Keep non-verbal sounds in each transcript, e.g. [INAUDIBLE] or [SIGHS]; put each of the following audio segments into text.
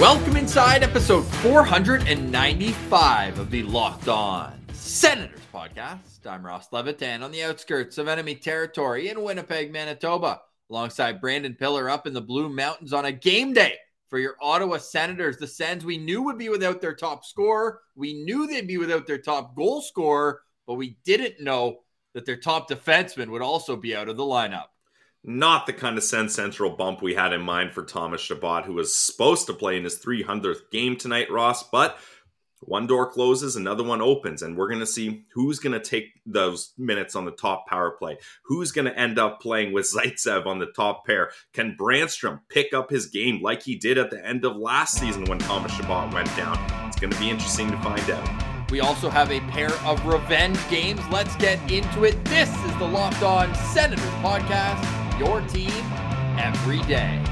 Welcome inside episode 495 of the Locked On Senators podcast. I'm Ross Levitan on the outskirts of enemy territory in Winnipeg, Manitoba, alongside Brandon Pillar up in the Blue Mountains on a game day for your Ottawa Senators. The Sens we knew would be without their top scorer. We knew they'd be without their top goal scorer, but we didn't know that their top defenseman would also be out of the lineup. Not the kind of Sens Central bump we had in mind for Thomas Chabot, who was supposed to play in his 300th game tonight, Ross, but one door closes, another one opens, and we're going to see who's going to take those minutes on the top power play. Who's going to end up playing with Zaitsev on the top pair? Can Brannstrom pick up his game like he did at the end of last season when Thomas Chabot went down? It's going to be interesting to find out. We also have a pair of revenge games. Let's get into it. This is the Locked On Senators podcast, your team every day.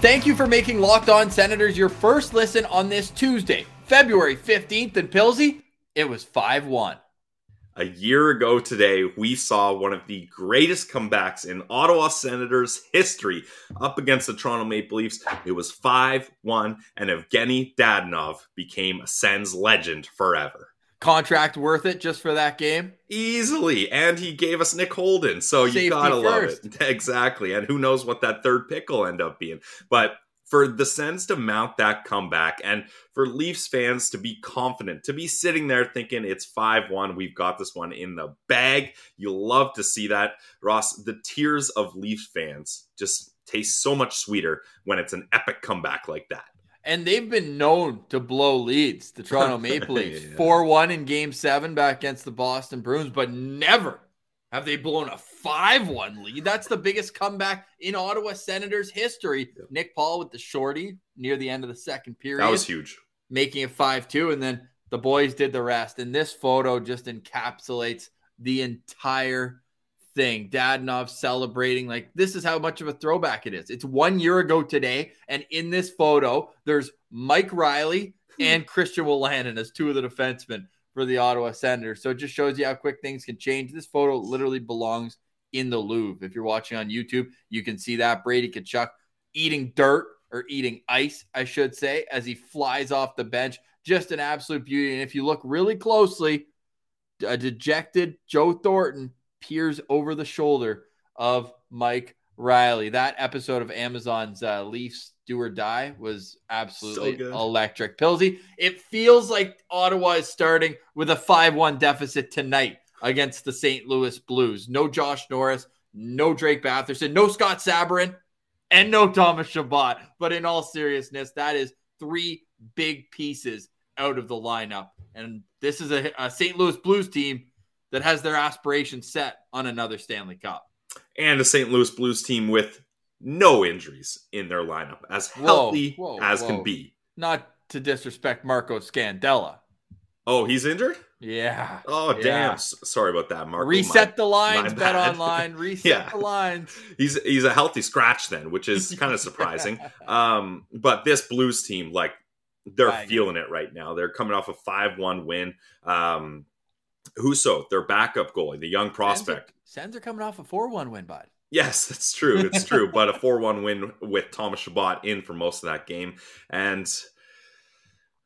Thank you for making Locked On Senators your first listen on this Tuesday, February 15th. in Pilsy, it was 5 1. A year ago today, we saw one of the greatest comebacks in Ottawa Senators history up against the Toronto Maple Leafs. It was 5 1, and Evgeny Dadonov became a Sens legend forever. Contract worth it just for that game? Easily. And he gave us Nick Holden. So Safety you gotta first. love it. [LAUGHS] Exactly. And who knows what that third pick will end up being. But for the Sens to mount that comeback and for Leafs fans to be confident, to be sitting there thinking it's 5 1, we've got this one in the bag. You'll love to see that. Ross, the tears of Leafs fans just taste so much sweeter when it's an epic comeback like that. And they've been known to blow leads, the Toronto [LAUGHS] Maple Leafs. Yeah. 4 1 in game seven back against the Boston Bruins, but never have they blown a 5 1 lead. That's the biggest comeback in Ottawa Senators history. Nick Paul with the shorty near the end of the second period, That was huge. making it 5 2. And then the boys did the rest. And this photo just encapsulates the entire thing. Dadonov celebrating. Like, this is how much of a throwback it is. It's one year ago today. And in this photo, there's Mike Reilly [LAUGHS] and Christian Wolanin as two of the defensemen for the Ottawa Senators. So it just shows you how quick things can change. This photo literally belongs in the Louvre. If you're watching on YouTube, you can see that Brady Tkachuk eating dirt or eating ice, I should say, as he flies off the bench. Just an absolute beauty. And if you look really closely, a dejected Joe Thornton peers over the shoulder of Mike Reilly. That episode of Amazon's uh, Leafs Do or Die was absolutely So electric. Pilsy, it feels like Ottawa is starting with a 5 1 deficit tonight against the St. Louis Blues. No Josh Norris, no Drake Batherson, no Scott Sabourin, and no Thomas Chabot. But in all seriousness, that is three big pieces out of the lineup. And this is a, a St. Louis Blues team that has their aspirations set on another Stanley Cup. and a St. Louis Blues team with no injuries in their lineup, as Whoa, healthy whoa, as whoa. can be. Not to disrespect Marco Scandella. Oh, he's injured? Yeah. Oh, Yeah. damn. Sorry about that, Mark. Reset the lines, bet [LAUGHS] online. Reset Yeah. the lines. He's he's a healthy scratch then, which is [LAUGHS] kind of surprising. Um, but this Blues team, like, they're Right. feeling it right now. They're coming off a five-one win. Um, Husso, their backup goalie, the young prospect. Sens are coming off a 4 1 win, bud. Yes, it's true. It's [LAUGHS] true. but a 4 1 win with Thomas Chabot in for most of that game. And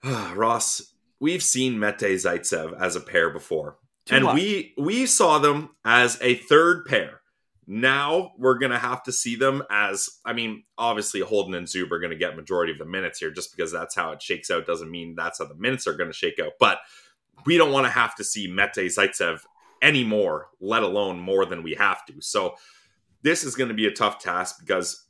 [SIGHS] Ross, we've seen Mete Zaitsev as a pair before. Too and much. we we saw them as a third pair. Now we're gonna have to see them as I mean, obviously Holden and Zub are gonna get majority of the minutes here just because that's how it shakes out doesn't mean that's how the minutes are gonna shake out. But we don't want to have to see Mete Zaitsev anymore, let alone more than we have to. So this is going to be a tough task because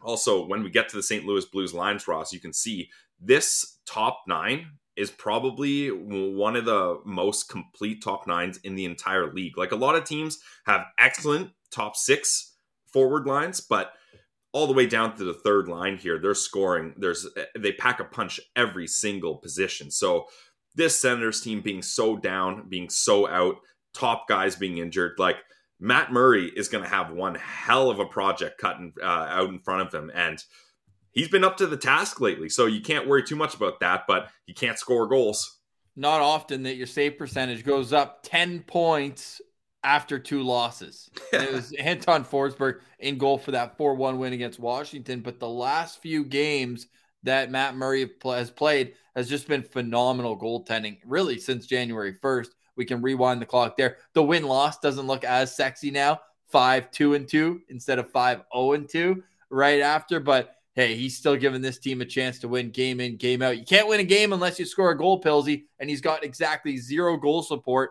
also when we get to the St. Louis Blues lines, Ross, you can see this top nine is probably one of the most complete top nines in the entire league. Like a lot of teams have excellent top six, forward lines, but all the way down to the third line here, they're scoring. There's they pack a punch every single position. So this Senators team being so down, being so out, top guys being injured, like Matt Murray is going to have one hell of a project cut in, uh, out in front of him, and he's been up to the task lately. So you can't worry too much about that. But he can't score goals. Not often that your save percentage goes up ten points after two losses. [LAUGHS] it was Anton Forsberg in goal for that 4 1 win against Washington. But the last few games that Matt Murray has played has just been phenomenal goaltending, really, since January 1st. We can rewind the clock there. The win loss doesn't look as sexy now 5 2 and 2 instead of 5 0 and 2 right after. But hey, he's still giving this team a chance to win game in, game out. You can't win a game unless you score a goal, Pilsy, and he's got exactly zero goal support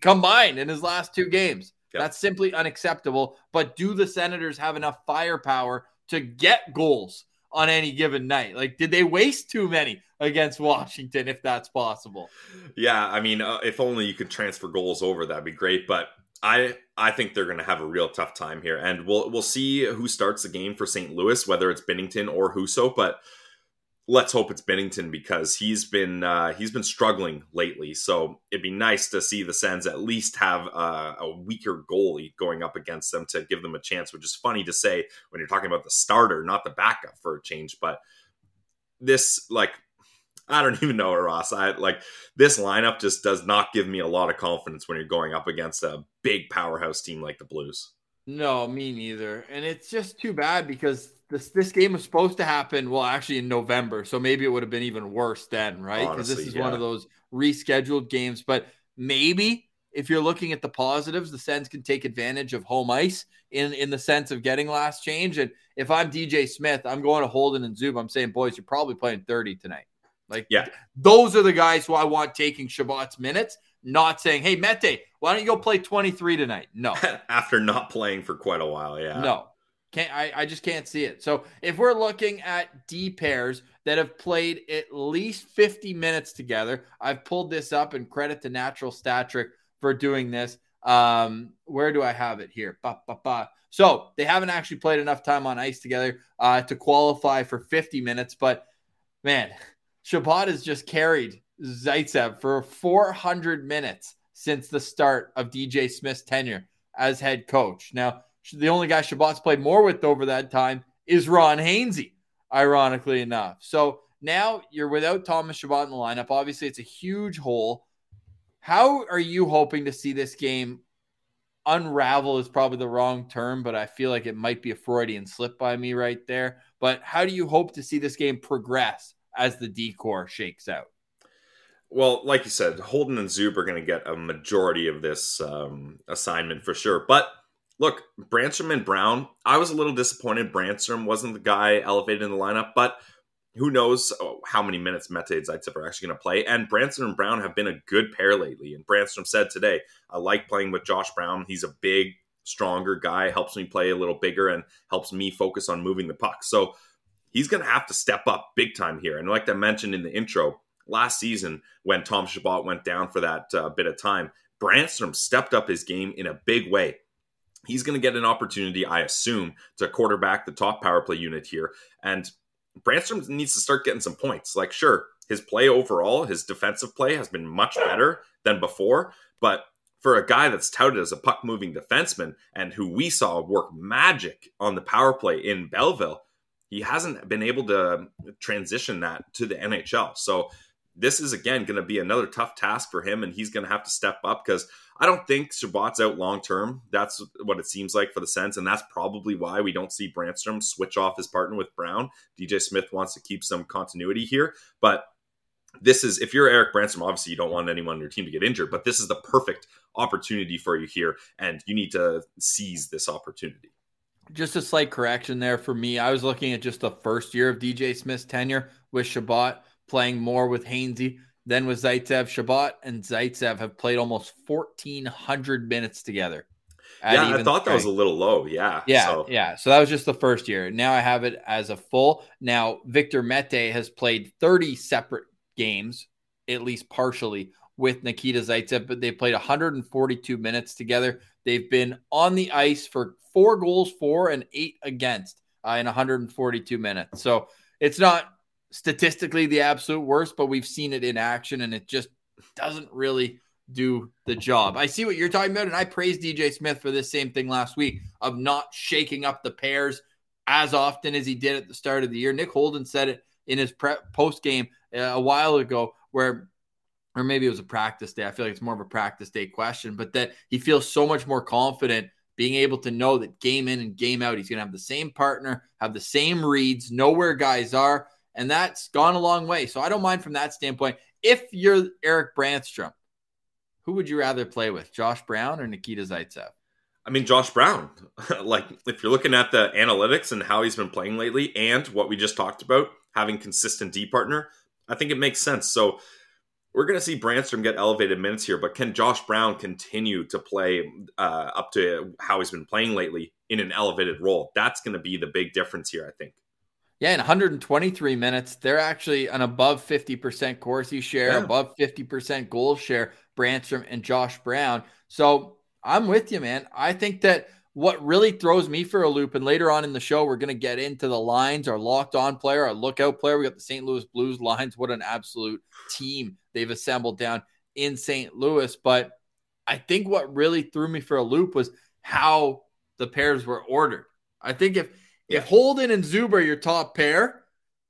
combined in his last two games. Yep. That's simply unacceptable. But do the Senators have enough firepower to get goals on any given night? Like, did they waste too many against Washington, if that's possible? Yeah, I mean, uh, if only you could transfer goals over, that'd be great. But I I think they're going to have a real tough time here, and we'll we'll see who starts the game for St. Louis, whether it's Binnington or Husso. But let's hope it's Binnington because he's been uh, he's been struggling lately. So it'd be nice to see the Sens at least have a weaker goalie going up against them to give them a chance. Which is funny to say when you're talking about the starter, not the backup for a change. But this like [LAUGHS] I don't even know, Ross. I like this lineup just does not give me a lot of confidence when you're going up against a big powerhouse team like the Blues. No, me neither. And it's just too bad because this this game was supposed to happen well actually in November, so maybe it would have been even worse then, right? Because this is yeah. one of those rescheduled games. But maybe if you're looking at the positives, the Sens can take advantage of home ice in in the sense of getting last change. And if I'm DJ Smith, I'm going to Holden and Zub. I'm saying, boys, you're probably playing 30 tonight. Like, yeah, those are the guys who I want taking Chabot's minutes, not saying, hey, Mete, why don't you go play 23 tonight? No. [LAUGHS] After not playing for quite a while, yeah. No. Can't I, I just can't see it. So if we're looking at D pairs that have played at least 50 minutes together, I've pulled this up and credit to Natural Stat Trick for doing this. Um, where do I have it here? Ba, ba, ba. So they haven't actually played enough time on ice together uh, to qualify for 50 minutes, but man, Chabot has just carried Zaitsev for 400 minutes since the start of DJ Smith's tenure as head coach. Now, the only guy Chabot's played more with over that time is Ron Hainsey, ironically enough. So now you're without Thomas Chabot in the lineup. Obviously, it's a huge hole. How are you hoping to see this game unravel? Is probably the wrong term, but I feel like it might be a Freudian slip by me right there. But how do you hope to see this game progress as the decor shakes out? Well, like you said, Holden and Zub are going to get a majority of this um, assignment for sure. But look, Brannstrom and Brown, I was a little disappointed Brannstrom wasn't the guy elevated in the lineup, but who knows oh, how many minutes Mete and Zaitsev are actually going to play. And Brannstrom and Brown have been a good pair lately. And Brannstrom said today, I like playing with Josh Brown. He's a big, stronger guy, helps me play a little bigger and helps me focus on moving the puck. So he's going to have to step up big time here. And like I mentioned in the intro, last season when Tom Chabot went down for that uh, bit of time, Brannstrom stepped up his game in a big way he's going to get an opportunity, I assume, to quarterback the top power play unit here. And Brannstrom needs to start getting some points. Like, sure, his play overall, his defensive play has been much better than before, but for a guy that's touted as a puck moving defenseman and who we saw work magic on the power play in Belleville, he hasn't been able to transition that to the NHL. So this is again going to be another tough task for him, and he's going to have to step up because I don't think Chabot's out long term. That's what it seems like for the Sens, and that's probably why we don't see Brannstrom switch off his partner with Brown. DJ Smith wants to keep some continuity here, but this is if you're Eric Brannstrom, obviously you don't want anyone on your team to get injured, but this is the perfect opportunity for you here, and you need to seize this opportunity. Just a slight correction there for me. I was looking at just the first year of DJ Smith's tenure with Chabot playing more with Hainsey then with Zaitsev, Chabot and Zaitsev have played almost 1,400 minutes together. Yeah, I thought that was a little low. Yeah. Yeah. So. Yeah. So that was just the first year. Now I have it as a full. Now, Victor Mete has played 30 separate games, at least partially, with Nikita Zaitsev, but they played 142 minutes together They've been on the ice for four goals for and eight against uh, in 142 minutes. So it's not statistically the absolute worst, but we've seen it in action and it just doesn't really do the job. I see what you're talking about, and I praised DJ Smith for this same thing last week of not shaking up the pairs as often as he did at the start of the year. Nick Holden said it in his post game uh, a while ago, where or maybe it was a practice day. I feel like it's more of a practice day question, but that he feels so much more confident being able to know that game in and game out, he's going to have the same partner, have the same reads, know where guys are. And that's gone a long way. So I don't mind from that standpoint. If you're Eric Brannstrom, who would you rather play with, Josh Brown or Nikita Zaitsev? I mean, Josh Brown. [LAUGHS] like, if you're looking at the analytics and how he's been playing lately and what we just talked about, having consistent D partner, I think it makes sense. So, we're going to see Brannstrom get elevated minutes here, but can Josh Brown continue to play uh, up to how he's been playing lately in an elevated role? That's going to be the big difference here, I think. Yeah, in 123 minutes, they're actually an above 50% Corsi share, yeah. above 50% goal share, Brannstrom and Josh Brown. So I'm with you, man. I think that what really throws me for a loop, and later on in the show, we're going to get into the lines, our locked on player, our lookout player. We got the St. Louis Blues lines. What an absolute team they've assembled down in St. Louis. But I think what really threw me for a loop was how the pairs were ordered. I think if yeah. if Holden and Zuber are your top pair,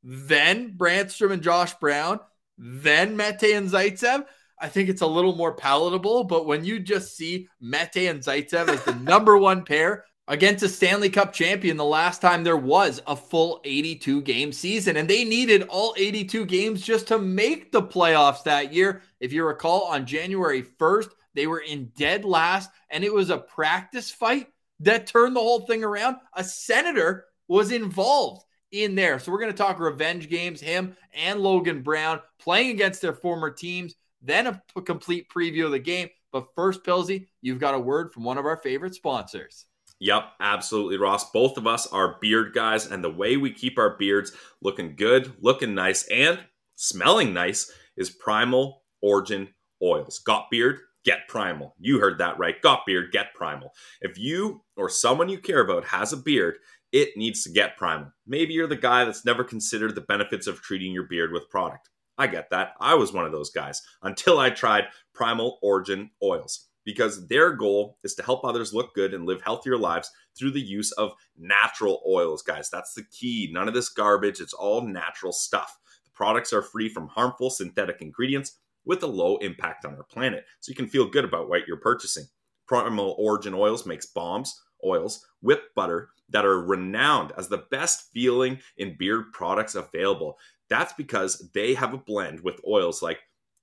then Brannstrom and Josh Brown, then Mete and Zaitsev, I think it's a little more palatable. But when you just see Mete and Zaitsev as the [LAUGHS] number one pair against a Stanley Cup champion the last time there was a full 82 game season. And they needed all 82 games just to make the playoffs that year. If you recall, on January 1st, they were in dead last, and it was a practice fight that turned the whole thing around. A senator was involved in there. So we're going to talk revenge games, him and Logan Brown playing against their former teams, then a complete preview of the game. But first, Pilsy, you've got a word from one of our favorite sponsors. Yep, absolutely, Ross. Both of us are beard guys, and the way we keep our beards looking good, looking nice, and smelling nice is Primal Origin Oils. Got beard? Get Primal. You heard that right. Got beard? Get Primal. If you or someone you care about has a beard, it needs to get Primal. Maybe you're the guy that's never considered the benefits of treating your beard with product. I get that. I was one of those guys until I tried Primal Origin Oils because their goal is to help others look good and live healthier lives through the use of natural oils, guys. That's the key. None of this garbage, it's all natural stuff. The products are free from harmful synthetic ingredients with a low impact on our planet, so you can feel good about what you're purchasing. Primal Origin Oils makes bombs, oils, whipped butter that are renowned as the best feeling in beard products available. That's because they have a blend with oils like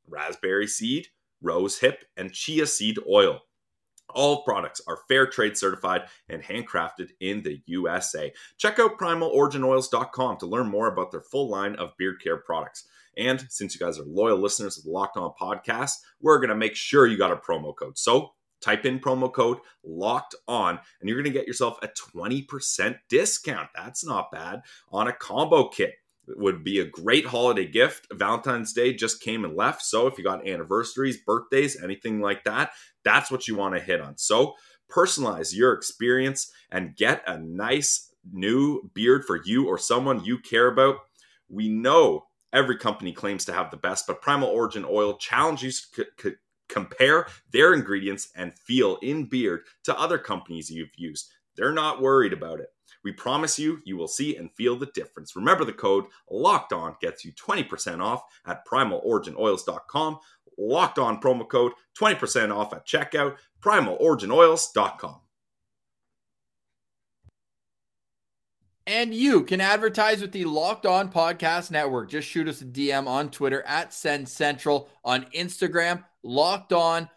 raspberry seed, rose hip, and chia seed oil. All products are fair trade certified and handcrafted in the USA. Check out primaloriginoils.com to learn more about their full line of beard care products. And since you guys are loyal listeners of the Locked On podcast, we're going to make sure you got a promo code. So type in promo code locked on and you're going to get yourself a 20% discount. That's not bad on a combo kit would be a great holiday gift. Valentine's Day just came and left. So if you got anniversaries, birthdays, anything like that, that's what you want to hit on. So personalize your experience and get a nice new beard for you or someone you care about. We know every company claims to have the best, but Primal Origin Oil challenges you to c- compare their ingredients and feel in beard to other companies you've used. They're not worried about it. We promise you, you will see and feel the difference. Remember the code locked on gets you 20% off at primaloriginoils.com. Locked on promo code 20% off at checkout, primaloriginoils.com. And you can advertise with the Locked On Podcast Network. Just shoot us a DM on Twitter at Sens Central, on Instagram, Locked On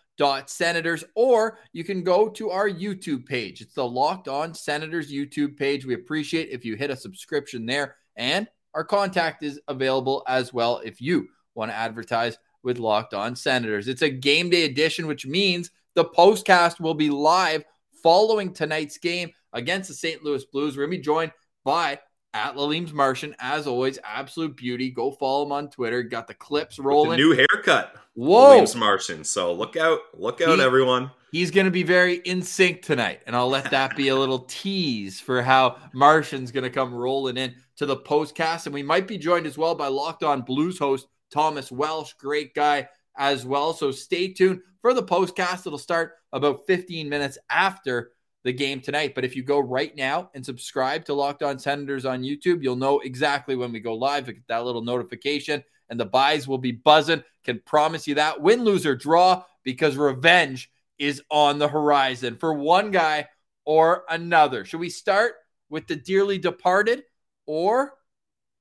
Senators, or you can go to our YouTube page. It's the Locked On Senators YouTube page. We appreciate if you hit a subscription there, and our contact is available as well if you want to advertise with Locked On Senators. It's a game day edition, which means the postcast will be live following tonight's game against the St. Louis Blues. We're going to be joined by at Lalim's Martian, as always, absolute beauty. Go follow him on Twitter. Got the clips rolling. The new haircut. Whoa, Lalim's Martian. So look out, look out, he, everyone. He's going to be very in sync tonight, and I'll let that be a little [LAUGHS] tease for how Martian's going to come rolling in to the postcast. And we might be joined as well by Locked On Blues host Thomas Welsh, great guy as well. So stay tuned for the postcast. It'll start about 15 minutes after the game tonight. But if you go right now and subscribe to Locked On Senators on YouTube, you'll know exactly when we go live. Get that little notification, and the buys will be buzzing. Can promise you that. Win, lose, or draw, because revenge is on the horizon for one guy or another. Should we start with the dearly departed or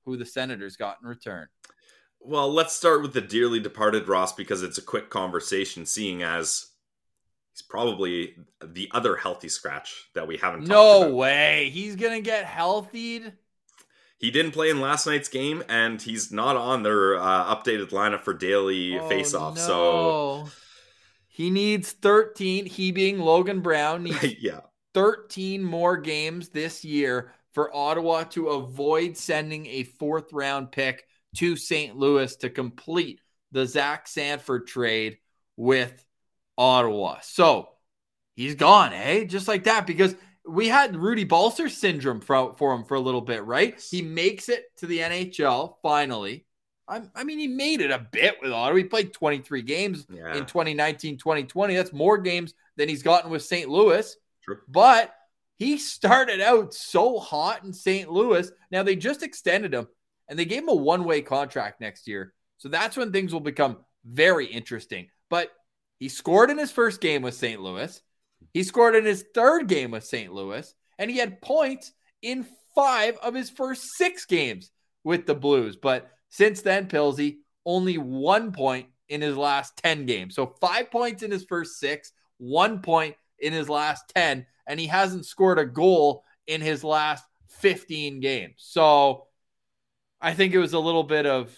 who the Senators got in return? Well, let's start with the dearly departed Ross because it's a quick conversation, seeing as he's probably the other healthy scratch that we haven't. No way, he's gonna get healthied. He didn't play in last night's game, and he's not on their uh, updated lineup for daily Oh, faceoff. no. he needs 13. He being Logan Brown needs [LAUGHS] yeah, 13 more games this year for Ottawa to avoid sending a fourth round pick to St. Louis to complete the Zach Sanford trade with Ottawa. So he's gone, eh? Just like that, because we had Rudy Balser syndrome for, for him for a little bit, right? He makes it to the NHL finally. I, I mean, he made it a bit with Ottawa. He played 23 games yeah, in 2019 2020. That's more games than he's gotten with St. Louis. True. But he started out so hot in St. Louis. Now they just extended him and they gave him a one way contract next year. So that's when things will become very interesting. But he scored in his first game with St. Louis. He scored in his third game with St. Louis. And he had points in five of his first six games with the Blues. But since then, Pilsy, only one point in his last 10 games. So five points in his first six, one point in his last 10, and he hasn't scored a goal in his last 15 games. So I think it was a little bit of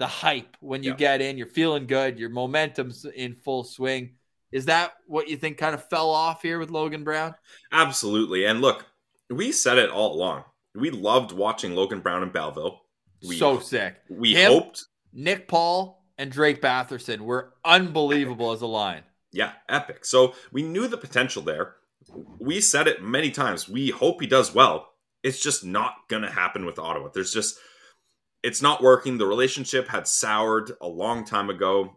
the hype when you Yeah. get in, you're feeling good, your momentum's in full swing. Is that what you think kind of fell off here with Logan Brown? absolutely. And look, we said it all along. We loved watching Logan Brown and Belleville. We so sick. we Him- hoped Nick Paul and Drake Batherson were unbelievable as a line. Yeah, epic. So we knew the potential there. We said it many times. We hope he does well. It's just not going to happen with Ottawa. There's just, it's not working. The relationship had soured a long time ago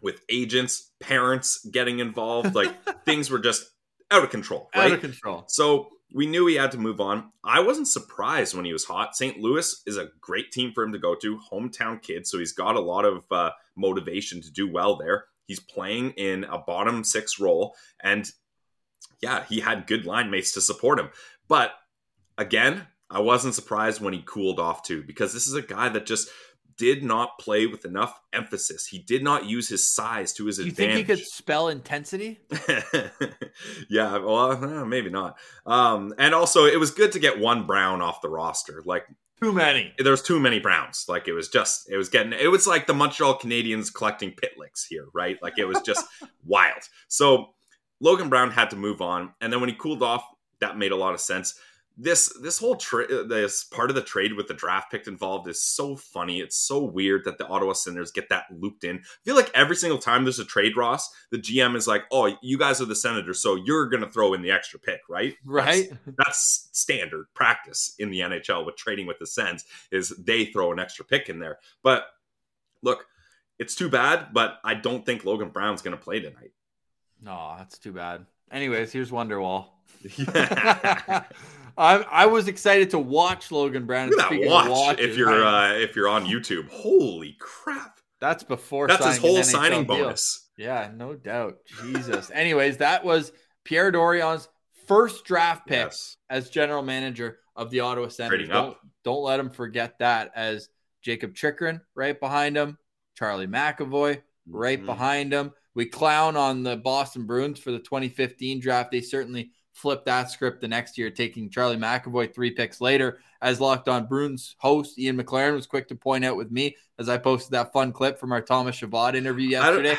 with agents, parents getting involved. Like [LAUGHS] things were just out of control, right? Out of control. So we knew he had to move on. I wasn't surprised when he was hot. St. Louis is a great team for him to go to, hometown kid, so he's got a lot of uh, motivation to do well there. He's playing in a bottom six role, and yeah, he had good line mates to support him. But again, I wasn't surprised when he cooled off too, because this is a guy that just did not play with enough emphasis. He did not use his size to his You advantage. You think he could spell intensity? [LAUGHS] yeah, well, eh, maybe not. Um, and also, it was good to get one Brown off the roster. Like, Too many. there's too many Browns. Like, it was just, it was getting, it was like the Montreal Canadiens collecting Pitlicks here, right? Like, it was just [LAUGHS] wild. So, Logan Brown had to move on, and then when he cooled off, that made a lot of sense. This this whole trade, this part of the trade with the draft pick involved is so funny. It's so weird that the Ottawa Senators get that looped in. I feel like every single time there's a trade, Ross, the GM is like, "Oh, you guys are the Senators, so you're going to throw in the extra pick, right?" Right? That's, that's standard practice in the NHL with trading with the Sens. Is they throw an extra pick in there. But look, it's too bad. But I don't think Logan Brown's going to play tonight. No, that's too bad. Anyways, here's Wonderwall. Yeah. [LAUGHS] [LAUGHS] [LAUGHS] I I was excited to watch Logan Brown. Look at that watch watches, if you're uh, if you're on YouTube. Holy crap! that's before That's his whole signing deal. bonus. Yeah, no doubt. Jesus. Anyways, that was Pierre Dorion's first draft pick Yes. as general manager of the Ottawa Senators. Don't, don't let him forget that as Jakob Chychrun right behind him, Charlie McAvoy right Mhm. behind him. We clown on the Boston Bruins for the 2015 draft. They certainly flipped that script the next year, taking Charlie McAvoy three picks later. As Locked On Bruins host, Ian McLaren was quick to point out with me as I posted that fun clip from our Thomas Chabot interview I yesterday,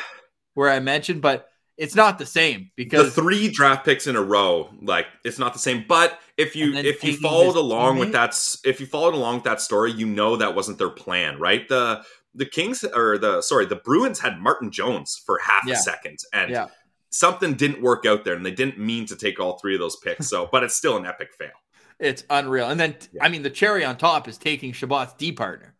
where I mentioned, but it's not the same because The three draft picks in a row, like it's not the same. But if you if you followed along with that, if you followed along with that story, you know that wasn't their plan, right? The the Kings or the sorry, the Bruins had Martin Jones for half Yeah. a second, and Yeah. Something didn't work out there, and they didn't mean to take all three of those picks. So, but it's still an epic fail. It's unreal. And then, Yeah. I mean, the cherry on top is taking Chabot's D partner,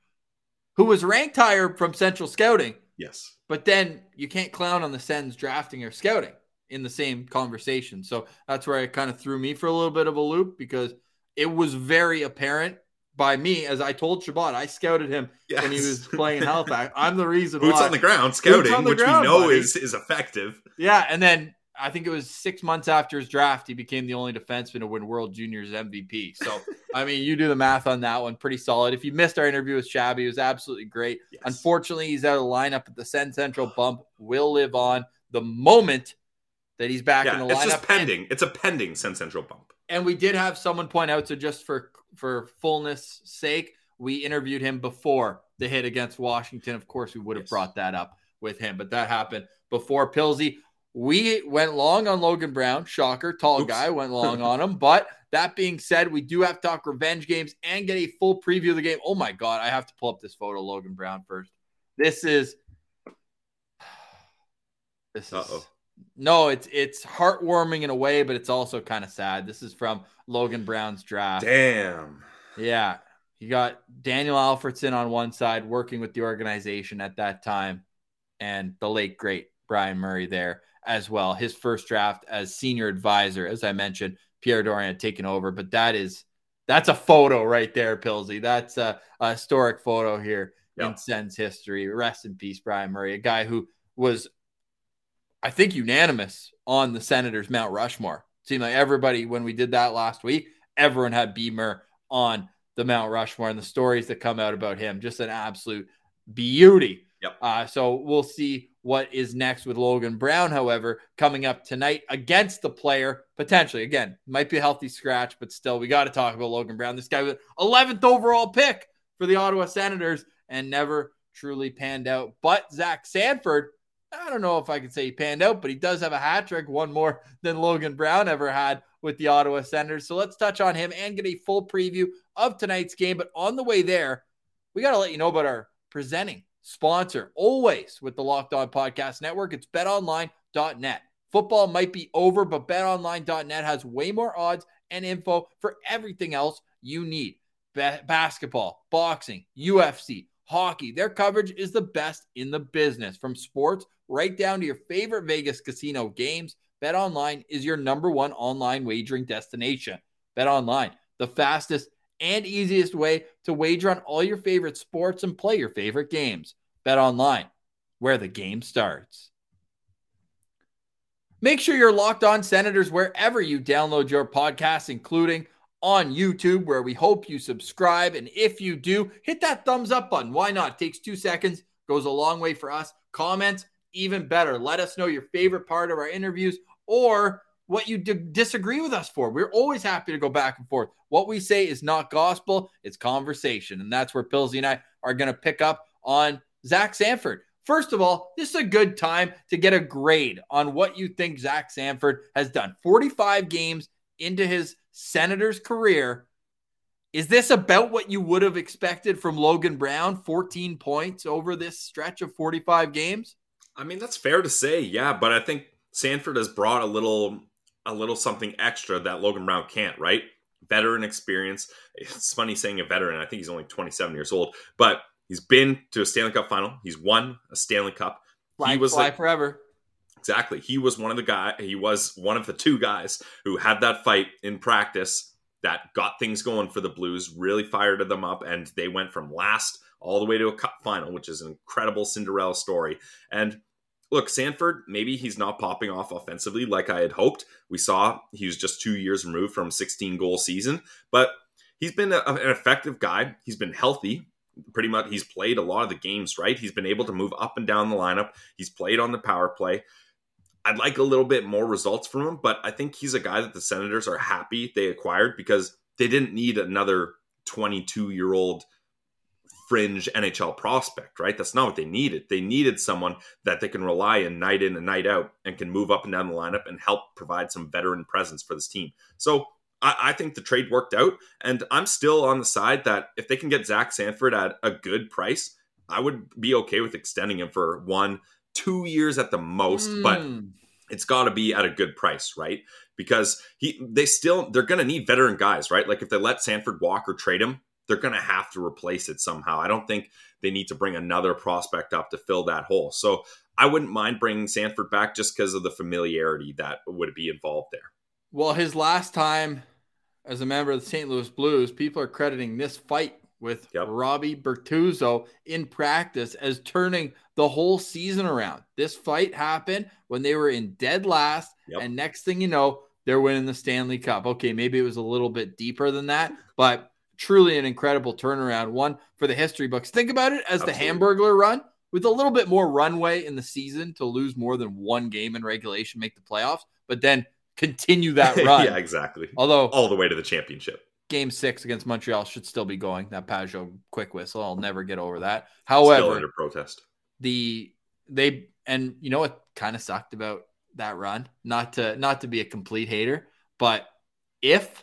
who was ranked higher from Central Scouting, Yes. but then you can't clown on the Sens drafting or scouting in the same conversation. So that's where it kind of threw me for a little bit of a loop because it was very apparent by me, as I told Chabot, I scouted him Yes. when he was playing in Halifax. I'm the reason Boots why. on the ground, scouting, the which ground, we know buddy. is is effective. Yeah, and then I think it was six months after his draft, he became the only defenseman to win World Juniors MVP. So, I mean, you do the math on that one, pretty solid. If you missed our interview with Shabby, it was absolutely great. Yes. Unfortunately, he's out of the lineup, but the Sens Central bump will live on the moment that he's back in the the it's just pending. it's a pending Sens Central bump. And, and we did have someone point out, so just for for fullness sake, we interviewed him before the hit against Washington. Of course, we would have Yes. brought that up with him, but that happened before Pilsey. We went long on Logan Brown. Shocker, tall Oops. guy went long [LAUGHS] on him. But that being said, we do have to talk revenge games and get a full preview of the game. Oh my god, I have to pull up this photo, Logan Brown first. This is [SIGHS] this is Uh-oh. No, it's it's heartwarming in a way, but it's also kind of sad. This is from Logan Brown's draft. Damn. Yeah. You got Daniel Alfredsson on one side working with the organization at that time, and the late great Brian Murray there as well. His first draft as senior advisor, as I mentioned, Pierre Dorion had taken over. But that is that's a photo right there, Pilsy. That's a, a historic photo here Yeah. in Sens history. Rest in peace, Brian Murray, a guy who was, I think, unanimous on the Senators' Mount Rushmore. Seemed like everybody when we did that last week, everyone had Beamer on the Mount Rushmore and the stories that come out about him. Just an absolute beauty. Yep. Uh, so we'll see what is next with Logan Brown, however, coming up tonight against the player, potentially. Again, might be a healthy scratch, but still, we got to talk about Logan Brown. This guy with 11th overall pick for the Ottawa Senators and never truly panned out. But Zach Sanford, I don't know if I could say he panned out, but he does have a hat trick, one more than Logan Brown ever had with the Ottawa Senators. So let's touch on him and get a full preview of tonight's game. But on the way there, we got to let you know about our presenting sponsor, always with the Locked On Podcast Network. It's betonline.net. Football might be over, but betonline.net has way more odds and info for everything else you need Ba- basketball, boxing, UFC, hockey. Their coverage is the best in the business from sports right down to your favorite Vegas casino games. Bet online is your number one online wagering destination. Bet online, the fastest and easiest way to wager on all your favorite sports and play your favorite games. Bet online, where the game starts. Make sure you're locked on Senators wherever you download your podcast, including on YouTube, where we hope you subscribe. And if you do, hit that thumbs up button. Why not? It takes two seconds, goes a long way for us. Comments, even better. Let us know your favorite part of our interviews or what you d- disagree with us for. We're always happy to go back and forth. What we say is not gospel, it's conversation. And that's where Pilsy and I are going to pick up on Zach Sanford. First of all, this is a good time to get a grade on what you think Zach Sanford has done. 45 games into his Senators career. Is this about what you would have expected from Logan Brown? 14 points over this stretch of 45 games? I mean, that's fair to say, yeah, but I think Sanford has brought a little a little something extra that Logan Brown can't, right? Veteran experience. It's funny saying a veteran. I think he's only 27 years old, but he's been to a Stanley Cup final. He's won a Stanley Cup. Fly, he was fly like, forever. Exactly. He was one of the guy. He was one of the two guys who had that fight in practice that got things going for the Blues, really fired them up, and they went from last all the way to a cup final, which is an incredible Cinderella story. And look, Sanford, maybe he's not popping off offensively like I had hoped. We saw he was just two years removed from 16 goal season, but he's been a, an effective guy. He's been healthy. Pretty much, he's played a lot of the games, right? He's been able to move up and down the lineup. He's played on the power play. I'd like a little bit more results from him, but I think he's a guy that the Senators are happy they acquired because they didn't need another 22 year old fringe NHL prospect, right? That's not what they needed. They needed someone that they can rely on night in and night out and can move up and down the lineup and help provide some veteran presence for this team. So I, I think the trade worked out, and I'm still on the side that if they can get Zach Sanford at a good price, I would be okay with extending him for one, two years at the most. But Mm. it's got to be at a good price, right? Because he they still they're going to need veteran guys, right? Like if they let Sanford walk or trade him, they're going to have to replace it somehow. I don't think they need to bring another prospect up to fill that hole. So I wouldn't mind bringing Sanford back just because of the familiarity that would be involved there. Well, his last time as a member of the St. Louis Blues, people are crediting this fight with Yep. Robbie Bortuzzo in practice as turning the whole season around. This fight happened when they were in dead last, Yep. and next thing you know, they're winning the Stanley Cup. Okay, maybe it was a little bit deeper than that, but truly an incredible turnaround. One for the history books. Think about it as Absolutely. the Hamburglar run with a little bit more runway in the season to lose more than one game in regulation, make the playoffs, but then continue that [LAUGHS] run. yeah, exactly. Although All the way to the championship. Game six against Montreal should still be going. That Pajot quick whistle, I'll never get over that. Still However, under protest. the they and you know what kind of sucked about that run? Not to not to be a complete hater, but if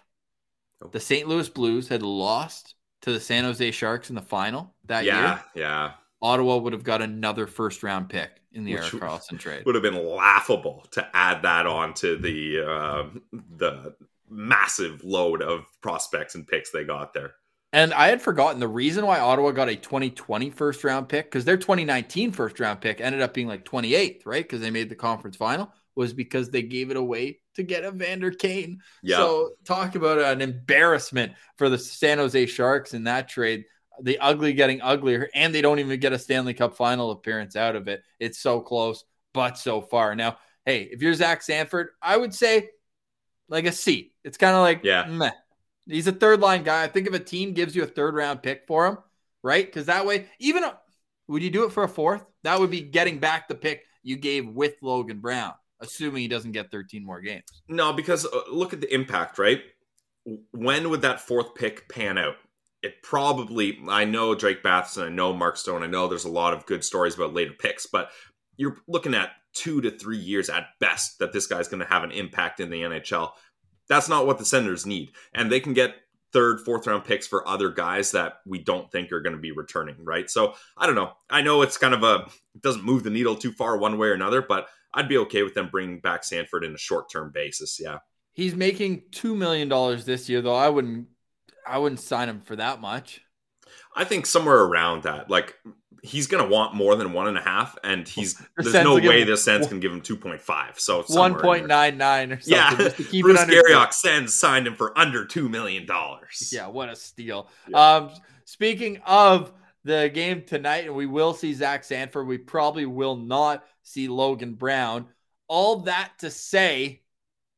the St. Louis Blues had lost to the San Jose Sharks in the final that Yeah, year, yeah. Ottawa would have got another first round pick in the Which Erik Karlsson trade. Would have been laughable to add that on to the uh, the massive load of prospects and picks they got there. And I had forgotten the reason why Ottawa got a 2020 first round pick because their 2019 first round pick ended up being like 28th, right? Because they made the conference final, was because they gave it away to get a Vander Kane. Yeah. So talk about an embarrassment for the San Jose Sharks in that trade. The ugly getting uglier, and they don't even get a Stanley Cup final appearance out of it. It's so close, but so far. Now, hey, if you're Zach Sanford, I would say like a C. It's kind of like Yeah. meh. He's a third line guy. I think if a team gives you a third round pick for him, right? Because that way, even a, would you do it for a fourth? That would be getting back the pick you gave with Logan Brown, assuming he doesn't get 13 more games. No, because uh, look at the impact, right? When would that fourth pick pan out? It probably, I know Drake Batherson, I know Mark Stone, I know there's a lot of good stories about later picks, but you're looking at two to three years at best that this guy's going to have an impact in the NHL. That's not what the Senators need. And they can get third, fourth round picks for other guys that we don't think are going to be returning, right? So I don't know. I know it's kind of a, it doesn't move the needle too far one way or another, but I'd be okay with them bringing back Sanford in a short term basis. Yeah. He's making two million dollars this year, though. I wouldn't, I wouldn't sign him for that much. I think somewhere around that. Like he's going to want more than one and a half, and he's The there's Sens no way the Sens can give him two point five. So One point nine nine or something. Yeah, just to keep Bruce Garrioch Sens signed him for under two million dollars. Yeah, what a steal. Yeah. Um, speaking of the game tonight, and we will see Zach Sanford. We probably will not see Logan Brown. All that to say,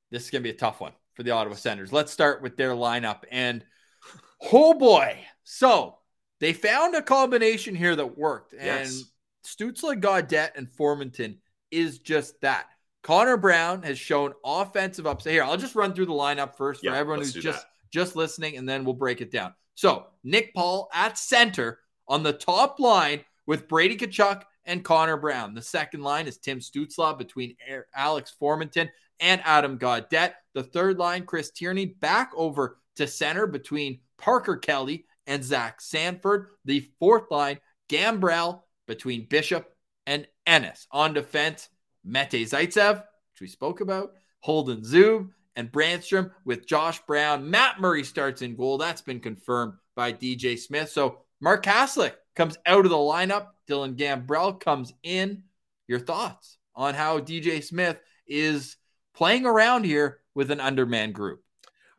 this is going to be a tough one for the Ottawa Senators. Let's start with their lineup. And oh boy, so they found a combination here that worked. And Yes. Stützle, Gaudette, and Formenton is just that. Connor Brown has shown offensive upside. Here, I'll just run through the lineup first for everyone who's just that. just listening, and then we'll break it down. So Nick Paul at center on the top line with Brady Tkachuk and Connor Brown. The second line is Tim Stützle between Alex Formenton and Adam Gaudette. The third line, Chris Tierney, back over to center between Parker Kelly and Zach Sanford. The fourth line, Gambrell between Bishop and Ennis. On defense, Mete Zaitsev, which we spoke about, Holden Zub, and Brannstrom with Josh Brown. Matt Murray starts in goal. That's been confirmed by DJ Smith. So Mark Kastelic comes out of the lineup. Dylan Gambrell comes in. Your thoughts on how DJ Smith is playing around here with an underman group?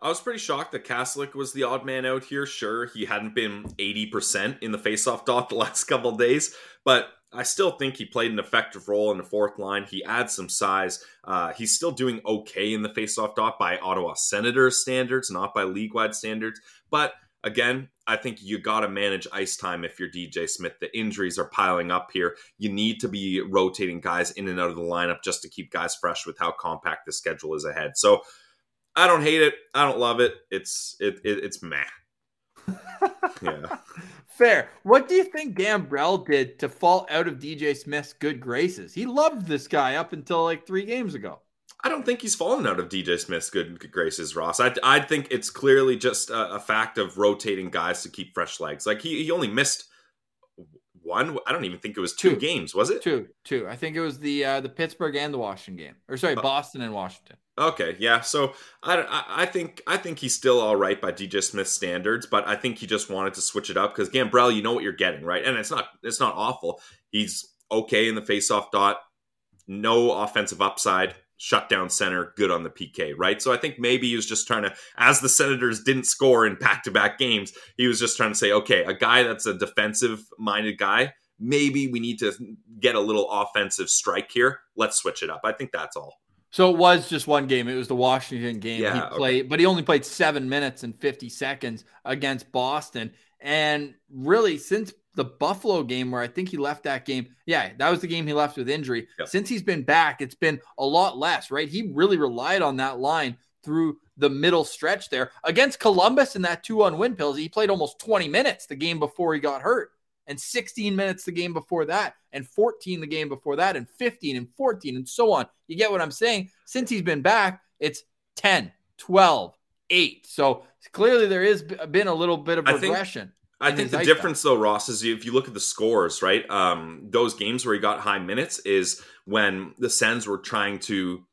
I was pretty shocked that Kastelic was the odd man out here. Sure, he hadn't been 80% in the faceoff [LAUGHS] dot the last couple days, but I still think he played an effective role in the fourth line. He adds some size. Uh, he's still doing okay in the faceoff dot by Ottawa Senators standards, not by league wide standards. But again, I think you got to manage ice time if you're DJ Smith. The injuries are piling up here. You need to be rotating guys in and out of the lineup just to keep guys fresh with how compact the schedule is ahead. So I don't hate it. I don't love it. It's it, it it's meh. [LAUGHS] yeah. Fair. What do you think Gambrell did to fall out of DJ Smith's good graces? He loved this guy up until like three games ago. I don't think he's fallen out of DJ Smith's good graces, Ross. I, I think it's clearly just a, a fact of rotating guys to keep fresh legs. Like he, he only missed one? I don't even think it was two, Two. games, was it? Two, two. I think it was the uh, the Pittsburgh and the Washington game, or sorry, Uh, Boston and Washington. Okay, yeah. So I, I, think I think he's still all right by DJ Smith standards, but I think he just wanted to switch it up because Gambrell, you know what you're getting, right? And it's not it's not awful. He's okay in the faceoff dot, no offensive upside, shutdown center, good on the PK, right? So I think maybe he was just trying to, as the Senators didn't score in back to back games, he was just trying to say, okay, a guy that's a defensive minded guy. Maybe we need to get a little offensive strike here. Let's switch it up. I think that's all. So it was just one game. It was the Washington game. Yeah, he okay. played, but he only played seven minutes and 50 seconds against Boston. And really, since the Buffalo game, where I think he left that game, yeah, that was the game he left with injury. Yep. Since he's been back, it's been a lot less, right? He really relied on that line through the middle stretch there against Columbus in that two on win pills. He played almost 20 minutes the game before he got hurt, and 16 minutes the game before that, and 14 the game before that, and 15 and 14, and so on. You get what I'm saying? Since he's been back, it's 10, 12, 8. So clearly there has been a little bit of I think- regression. I think the difference though, Ross, is if you look at the scores, right? Um, those games where he got high minutes is when the Sens were trying to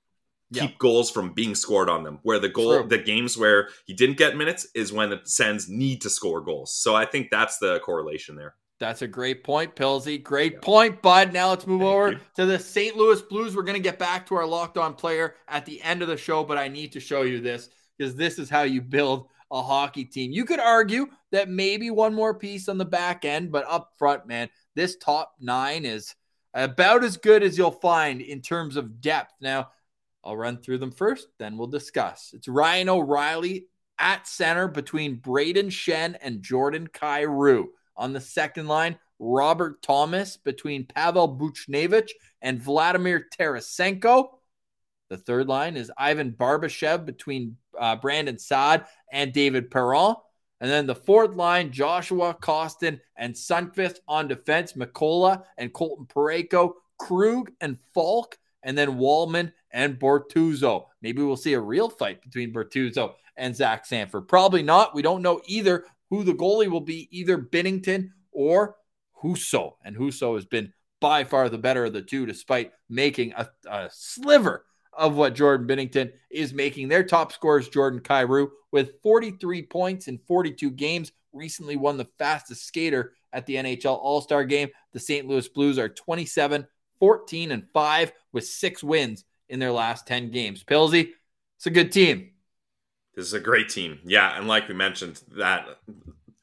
Yeah. keep goals from being scored on them. Where the goal, True. the games where he didn't get minutes is when the Sens need to score goals. So I think that's the correlation there. That's a great point, Pilsy. Great point, bud. Now let's move Thank over you. to the St. Louis Blues. We're going to get back to our locked on player at the end of the show, but I need to show you this because this is how you build a hockey team. You could argue that maybe one more piece on the back end, but up front, man, this top nine is about as good as you'll find in terms of depth. Now, I'll run through them first, then we'll discuss. It's Ryan O'Reilly at center between Brayden Schenn and Jordan Kyrou. On the second line, Robert Thomas between Pavel Buchnevich and Vladimir Tarasenko. The third line is Ivan Barbashev between uh, Brandon Saad and David Perron. And then the fourth line, Joshua Kostin and Sundqvist on defense, Mikkola and Colton Parayko, Krug and Faulk, and then Walman and Bortuzzo. Maybe we'll see a real fight between Bortuzzo and Zach Sanford. Probably not. We don't know either who the goalie will be, either Binnington or Husso. And Husso has been by far the better of the two, despite making a, a sliver of what Jordan Binnington is making. Their top scorer is Jordan Kyrou with 43 points in 42 games. Recently won the fastest skater at the NHL All Star game. The St. Louis Blues are 27, 14, and 5 with six wins in their last 10 games. Pilsy, it's a good team. This is a great team. Yeah, and like we mentioned, that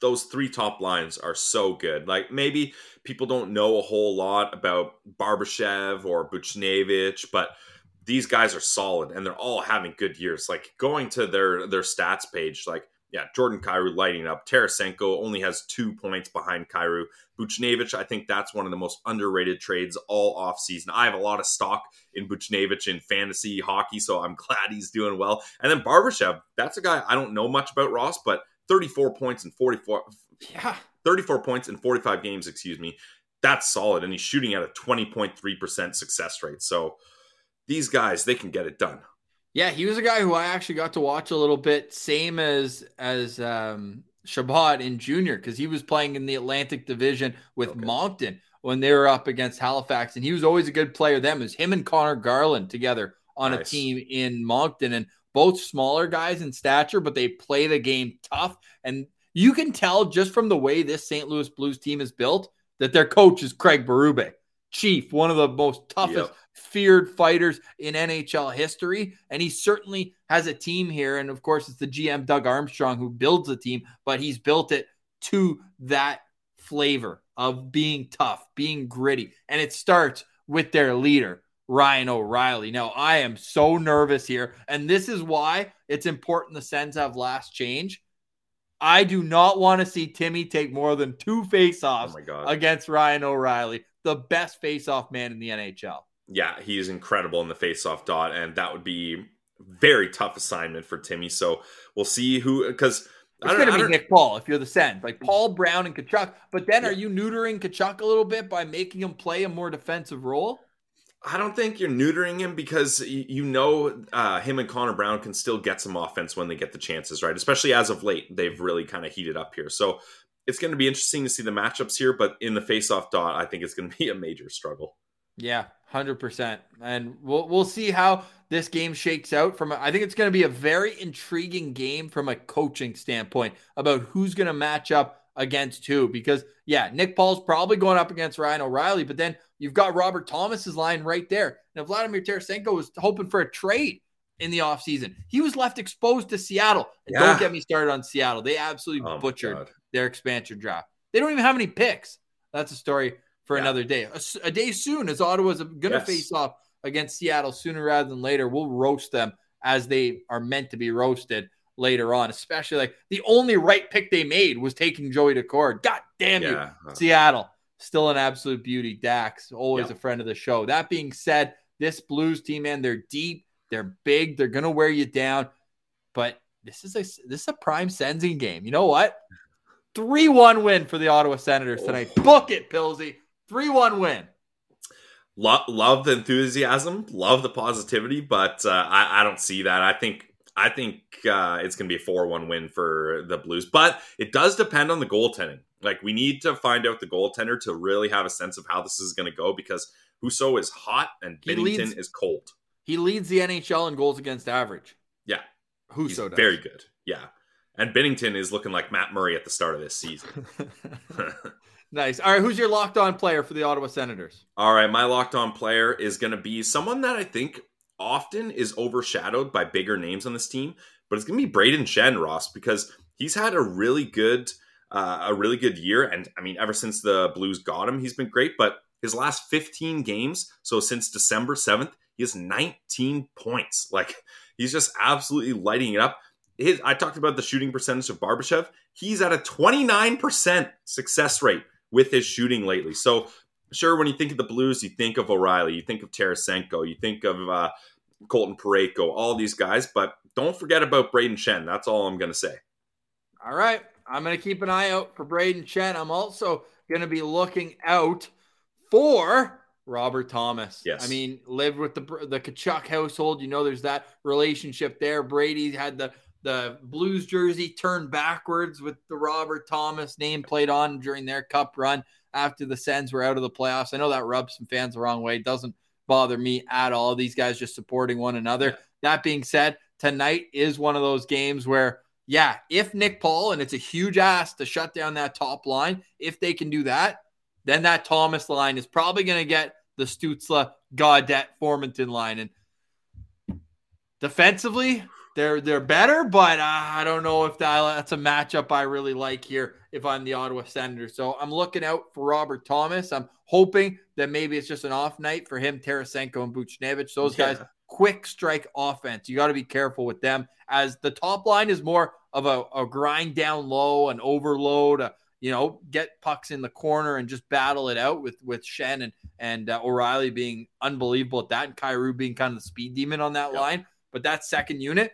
those three top lines are so good. Like maybe people don't know a whole lot about Barbashev or Buchnevich, but these guys are solid and they're all having good years. Like going to their their stats page, like yeah, Jordan Kyrou lighting up. Tarasenko only has two points behind Kyrou. Buchnevich, I think that's one of the most underrated trades all off season. I have a lot of stock in Buchnevich in fantasy hockey, so I'm [LAUGHS] glad he's doing well. And then Barbashev, that's a guy I don't know much about Ross, but 34 points in 44 Yeah. 34 points in 45 games, excuse me. That's solid. And he's shooting at a 20.3% success rate. So these guys, they can get it done. Yeah, he was a guy who I actually got to watch a little bit, same as as um Chabot in junior, because he was playing in the Atlantic Division with Okay. Moncton when they were up against Halifax, and he was always a good player. Them was him and Connor Garland together on a team in Moncton, and both smaller guys in stature, but they play the game tough. And you can tell just from the way this St. Louis Blues team is built that their coach is Craig Berube, chief, one of the most toughest Yep. feared fighters in NHL history. And he certainly has a team here. And of course, it's the GM Doug Armstrong who builds the team, but he's built it to that flavor of being tough, being gritty. And it starts with their leader, Ryan O'Reilly. Now, I am so nervous here. And this is why it's important the Sens have last change. I do not want to see Timmy take more than two faceoffs oh God. against Ryan O'Reilly, the best faceoff man in the NHL. yeah, he is incredible in the faceoff dot, and that would be very tough assignment for Timmy. So we'll see who because It's going to be Nick Paul if you're the Sens, like Paul Brown and Tkachuk. But then, are you neutering Tkachuk a little bit by making him play a more defensive role? I don't think you're neutering him because you know uh, him and Connor Brown can still get some offense when they get the chances, right? Especially as of late, they've really kind of heated up here. So it's going to be interesting to see the matchups here, but in the face-off dot, I think it's going [LAUGHS] to be a major struggle. Yeah, hundred percent, and we'll we'll see how this game shakes out. From I think it's going to be a very intriguing game from a coaching standpoint about who's going to match up against who. Because yeah, Nick Paul's probably going up against Ryan O'Reilly, but then you've got Robert Thomas's line right there. Now Vladimir Tarasenko was hoping for a trade in the offseason. He was left exposed to Seattle. And Yeah. Don't get me started on Seattle. They absolutely Oh butchered their expansion draft. They don't even have any picks. That's a story for Yeah. another day. A day soon, as Ottawa's going to Yes. face off against Seattle sooner rather than later. We'll roast them as they are meant to be roasted later on. Especially like the only right pick they made was taking Joey Daccord. God damn you, Yeah. Seattle. Still an absolute beauty. Dax, always Yeah. a friend of the show. That being said, this Blues team, man, they're deep, they're big, they're gonna wear you down. But this is a this is a prime Sensing game. You know what? 3-1 win for the Ottawa Senators tonight. Book it, Pilsy. 3-1 win. Lo- love the enthusiasm, love the positivity, but uh, I, I don't see that. I think I think uh, it's going to be a four-one win for the Blues, but it does depend on the goaltending. Like we need to find out the goaltender to really have a sense of how this is going to go because Husso is hot and He Binnington leads- is cold. He leads the NHL in goals against average. Yeah. Husso does. very good. Yeah, and Binnington is looking like Matt Murray at the start of this season. [LAUGHS] [LAUGHS] nice. All right, who's your locked on player for the Ottawa Senators? All right, my locked on player is going to be someone that I think often is overshadowed by bigger names on this team, but it's going to be Brayden Schenn Ross because he's had a really good uh, a really good year and I mean ever since the Blues got him, he's been great, but his last 15 games, so since December 7th, he has 19 points. [LAUGHS] Like he's just absolutely lighting it up. His, I talked about the shooting percentage of Barbashev. He's at a 29% success rate with his shooting lately. So sure, when you think of the Blues, you think of O'Reilly, you think of Tarasenko, you think of uh, Colton Parayko, all these guys, but don't forget about Brayden Schenn. That's all I'm going to say. All right. I'm going to keep an eye out for Brayden Schenn. I'm also going to be looking out for Robert Thomas. Yes. I mean, lived with the the Tkachuk household. You know, there's that relationship there. Brady had the the Blues jersey turned backwards with the Robert Thomas name played on during their cup run after the Sens were out of the playoffs. I know that rubs some fans the wrong way. It Doesn't bother me at all. These guys just supporting one another. Yeah. That being said, tonight is one of those games where yeah, if Nick Paul, and it's a huge ask to shut down that top line, if they can do that, then that Thomas line is probably going to get the Stützle, Gaudette, Formenton line. And defensively, they're they're better, but uh, I don't know if that's a matchup I really like here if I'm the Ottawa Senators. So I'm looking out for Robert Thomas. I'm hoping that maybe it's just an off night for him, Tarasenko, and Buchnevich. Those guys quick strike offense. You got to be careful with them as the top line is more of a, a grind down low, an overload, a, you know, get pucks in the corner and just battle it out with with Schenn and and uh, O'Reilly being unbelievable at that, and Kyrou being kind of the speed demon on that Yep. line. But that second unit,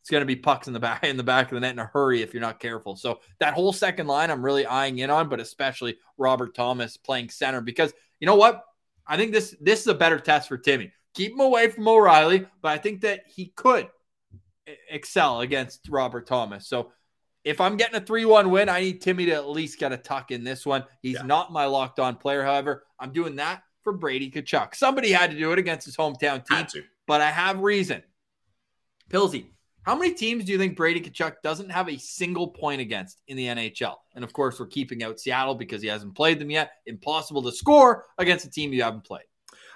it's going to be pucks in the back [LAUGHS] in the back of the net in a hurry if you're not careful. So that whole second line, I'm really eyeing in on, but especially Robert Thomas playing center because you know what? I think this this is a better test for Timmy. Keep him away from O'Reilly, but I think that he could excel against Robert Thomas. So if I'm getting a 3 1 win, I need Timmy to at least get a tuck in this one. He's Yeah. not my locked on player, however. I'm doing that for Brady Tkachuk. Somebody had to do it against his hometown team, but I have reason. Pilsy, how many teams do you think Brady Tkachuk doesn't have a single point against in the NHL? And of course, we're keeping out Seattle because he hasn't played them yet. Impossible to score against a team you haven't played.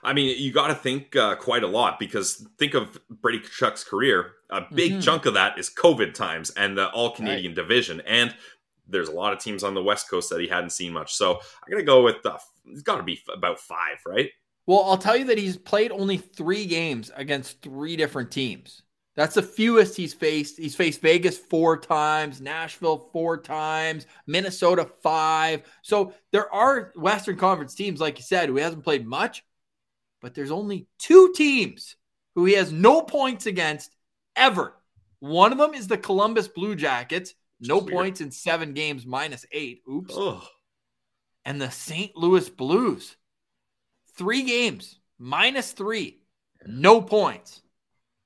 I mean, you got to think uh, quite a lot because think of Brady Tkachuk's career. A big Mhm. chunk of that is COVID times and the All Canadian division, and there's a lot of teams on the West Coast that he hadn't seen much. So I'm gonna go with uh, it's got to be f- about five, right? Well, I'll tell you that he's played only three games against three different teams. That's the fewest he's faced. He's faced Vegas four times, Nashville four times, Minnesota five. So there are Western Conference teams, like you said, who he hasn't played much, but there's only two teams who he has no points against ever. One of them is the Columbus Blue Jackets, no points in seven games, minus eight. Oops Oh, and the St. Louis Blues. Three games, minus three, no points.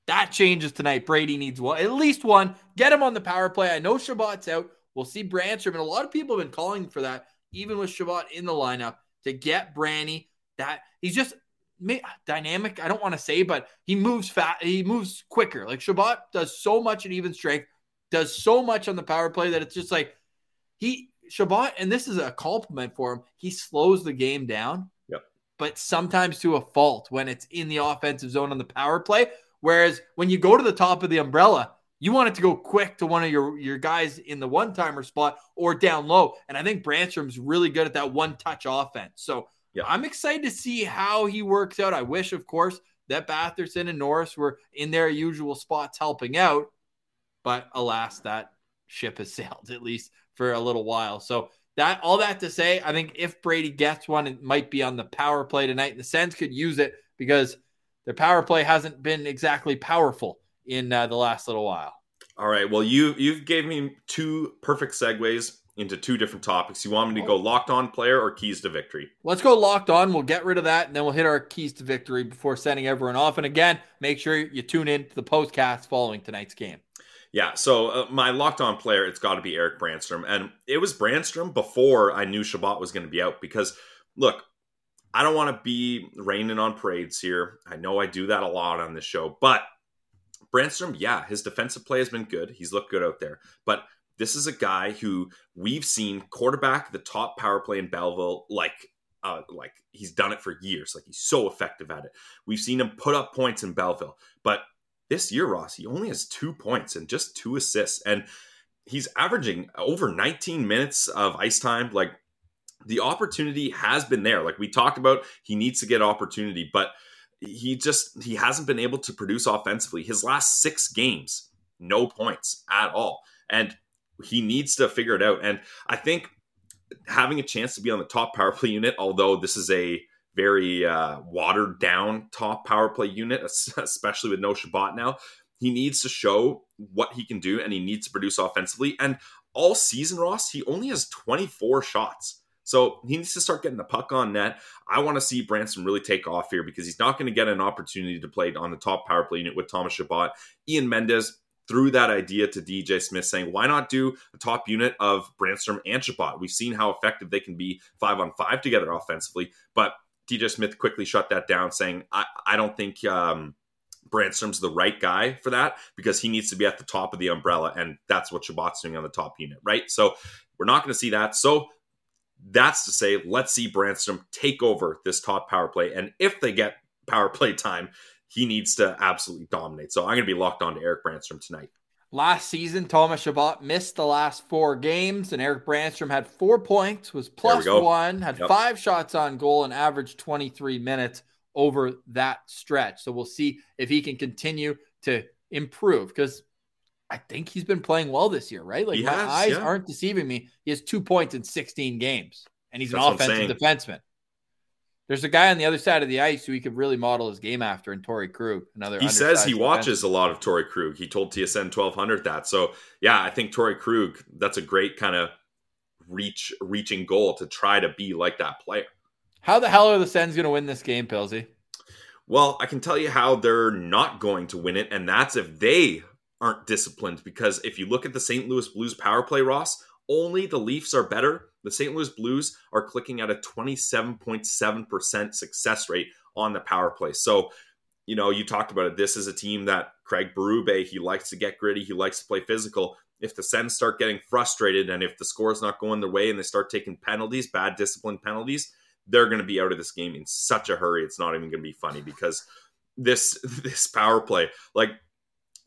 That changes tonight. Brady needs one, at least one. Get him on the power play. I know Chabot's out. we'll see Brannstrom. And a lot of people have been calling for that, even with Chabot in the lineup, to get Branny. That he's just dynamic. I don't want to say, but he moves fast. He moves quicker. Like Chabot does so much at even strength, does so much on the power play that it's just like he Chabot, and this is a compliment for him. He slows the game down. Yep. But sometimes to a fault when it's in the offensive zone on the power play. Whereas when you go to the top of the umbrella, you want it to go quick to one of your, your guys in the one timer spot or down low. And I think Brannstrom's really good at that one touch offense. So yeah. I'm excited to see how he works out. I wish, of course, that Batherson and Norris were in their usual spots helping out. But alas, that ship has [LAUGHS] sailed at least for a little while. So that all that to say, I think if Brady gets one, it might be on the power play tonight. And the Sens could use it because their power play hasn't been exactly powerful in uh, the last little while. All right. Well, you you gave me two perfect segues into two different topics. You want me to go locked on player or keys to victory? Let's go locked on. We'll get rid of that and then we'll hit our keys to victory before sending everyone off. And again, make sure you tune in to the postcast following tonight's game. Yeah, so uh, my locked on player, it's got to be Erik Brannstrom. And it was Brannstrom before I knew Chabot was going to be out because, look, I don't want to be raining on parades here. I know I do that a lot on this show, but Brannstrom, yeah, his defensive play has been good. He's looked good out there. But this is a guy who we've seen quarterback the top power play in Belleville like uh, like he's done it for years. Like he's so effective at it. We've seen him put up points in Belleville, but this year, Ross, he only has two points and just two assists, and he's averaging over 19 minutes of ice time. Like the opportunity has been there. Like we talked about, he needs to get opportunity, but he just he hasn't been able to produce offensively. His last six games, no points at all, and he needs to figure it out. And I think having a chance to be on the top power play unit, although this is a very uh, watered down top power play unit, especially with no Chabot now, he needs to show what he can do and he needs to produce offensively. And all season, Ross, he only has 24 shots. So he needs to start getting the puck on net. I want to see Branson really take off here because he's not going to get an opportunity to play on the top power play unit with Thomas Chabot. Ian Mendes threw that idea to DJ Smith saying, why not do a top unit of Brannstrom and Chabot? We've seen how effective they can be five on five together offensively. But DJ Smith quickly shut that down, saying, I, I don't think um, Brannstrom's the right guy for that because he needs to be at the top of the umbrella. And that's what Chabot's doing on the top unit, right? So we're not going to see that. So that's to say, let's see Brannstrom take over this top power play. And if they get power play time, he needs to absolutely dominate. So I'm going to be locked on to Erik Brannstrom tonight. Last season, Thomas Chabot missed the last four games, and Erik Brannstrom had four points, was plus one, had yep. five shots on goal, and averaged 23 minutes over that stretch. So we'll see if he can continue to improve because I think he's been playing well this year, right? Like he my has, eyes yeah. aren't deceiving me. He has two points in 16 games, and he's That's an offensive defenseman. There's a guy on the other side of the ice who he could really model his game after, and Torey Krug. Another. He says he watches a lot of Torey Krug. He told TSN 1200 that. So yeah, I think Torey Krug. That's a great kind of reach reaching goal to try to be like that player. How the hell are the Sens going to win this game, Pilsy? Well, I can tell you how they're not going to win it, and that's if they aren't disciplined because if you look at the St. Louis Blues power play, Ross, only the Leafs are better. The St. Louis Blues are clicking at a 27.7% success rate on the power play. So, you know, you talked about it. This is a team that Craig Berube, he likes to get gritty, he likes to play physical. If the Sens start getting frustrated and if the score is not going their way and they start taking penalties, bad discipline penalties, they're going to be out of this game in such a hurry. It's not even going to be funny because this [LAUGHS] this power play, like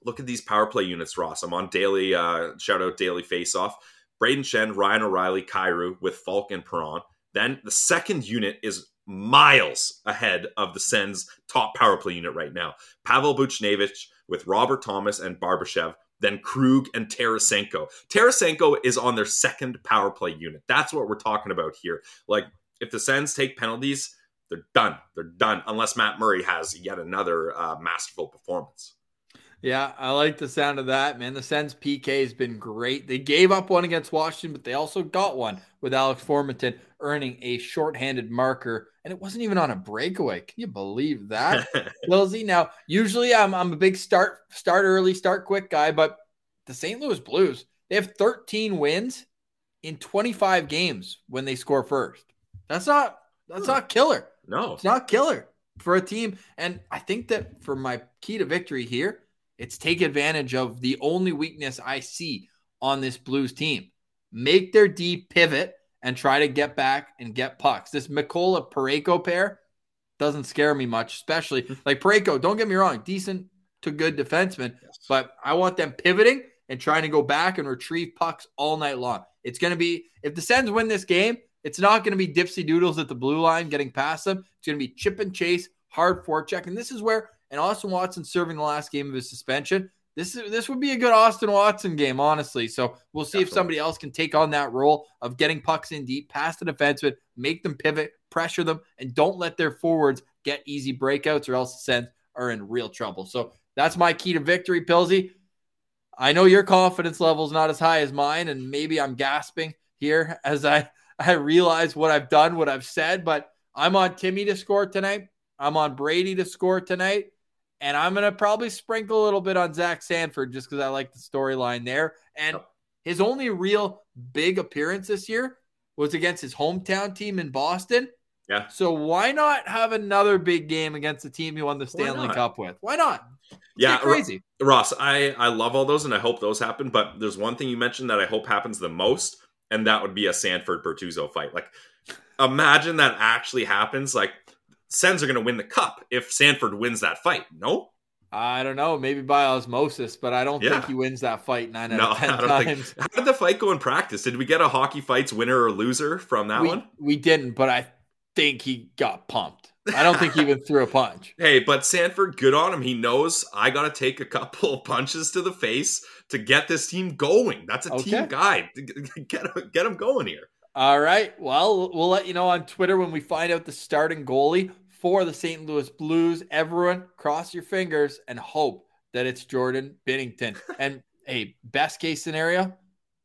look at these power play units, Ross. I'm on daily, uh, shout out daily face off. Brayden Schenn, Ryan O'Reilly, Kyrou with Faulk and Perron. Then the second unit is miles ahead of the Sens top power play unit right now. Pavel Buchnevich with Robert Thomas and Barbashev. Then Krug and Tarasenko. Tarasenko is on their second power play unit. That's what we're talking about here. Like, if the Sens take penalties, they're done. They're done unless Matt Murray has yet another uh, masterful performance. Yeah, I like the sound of that, man. The Sens PK has been great. They gave up one against Washington, but they also got one with Alex Formenton earning a shorthanded marker, and it wasn't even on a breakaway. Can you believe that, [LAUGHS] Pilsy? Now, usually I'm I'm a big start start early, start quick guy, but the St. Louis Blues They have 13 wins in 25 games when they score first. That's not that's not killer. No. It's not killer for a team. And I think that for my key to victory here, it's take advantage of the only weakness I see on this Blues team. Make their D pivot and try to get back and get pucks. This Mikkola Parayko pair doesn't scare me much, especially [LAUGHS] like Parayko. Don't get me wrong, decent to good defenseman, but I want them pivoting and trying to go back and retrieve pucks all night long. It's going to be if the Sens win this game, it's not going to be dipsy doodles at the blue line getting past them. It's going to be chip and chase, hard forecheck, and this is where and Austin Watson serving the last game of his suspension. This is this would be a good Austin Watson game, honestly. So we'll see Definitely. if somebody else can take on that role of getting pucks in deep, past the defenseman, make them pivot, pressure them, and don't let their forwards get easy breakouts, or else the Sens are in real trouble. So that's my key to victory, Pilsy. I know your confidence level is not as high as mine, and maybe I'm gasping here as I [LAUGHS] I realize what I've done, what I've said, but I'm on Timmy to score tonight. I'm on Brady to score tonight. And I'm going to probably sprinkle a little bit on Zach Sanford just because I like the storyline there. And his only real big appearance this year was against his hometown team in Boston. Yeah. So why not have another big game against the team he won the Stanley Cup with? Why not? Let's yeah, crazy. Ross, I I love all those and I hope those happen. But there's one thing you mentioned that I hope happens the most, and that would be a Sanford Bortuzzo fight. Like, imagine that actually happens. Like, Sens are going to win the cup if Sanford wins that fight. No, I don't know, maybe by osmosis, but I don't yeah. think he wins that fight nine out no, of [LAUGHS] ten times. Think. How did the fight go in practice? Did we get a hockey fights winner or loser from that we, one? We didn't, but I think he got pumped. I don't think he even [LAUGHS] threw a punch. Hey, but Sanford, good on him. He knows I got to take a couple of punches to the face to get this team going. That's a okay. team guy. [LAUGHS] Get get him going here. All right. Well, we'll let you know on Twitter when we find out the starting goalie for the St. Louis Blues. Everyone, cross your fingers and hope that it's Jordan Binnington. [LAUGHS] and hey, best case scenario,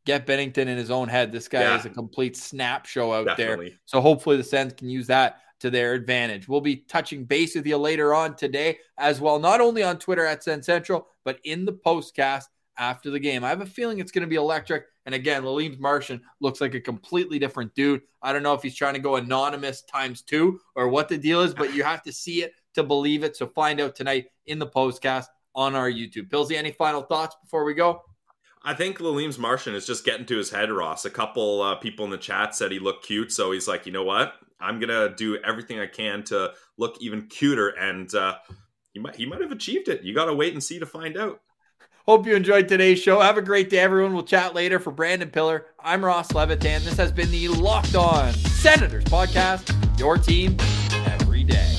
get Binnington in his own head. This guy yeah. is a complete snap show out Definitely. there. So hopefully the Sens can use that to their advantage. We'll be touching base with you later on today as well, not only on Twitter at Sens Central, but in the postcast after the game. I have a feeling it's going to be electric. And again, Lalim Martian looks like a completely different dude. I don't know if he's trying to go anonymous times two or what the deal is, but you have to see it to believe it. So find out tonight in the postcast on our YouTube. Pilsy, any final thoughts before we go? I think Lalim's Martian is just getting to his head, Ross. A couple uh, people in the chat said he looked cute, so he's like, you know what? I'm gonna do everything I can to look even cuter, and uh, he might he might have achieved it. You got to wait and see to find out. Hope you enjoyed today's show. Have a great day, everyone. We'll chat later. For Brandon Pillar, I'm Ross Levitan. This has been the Locked On Senators podcast, your team every day.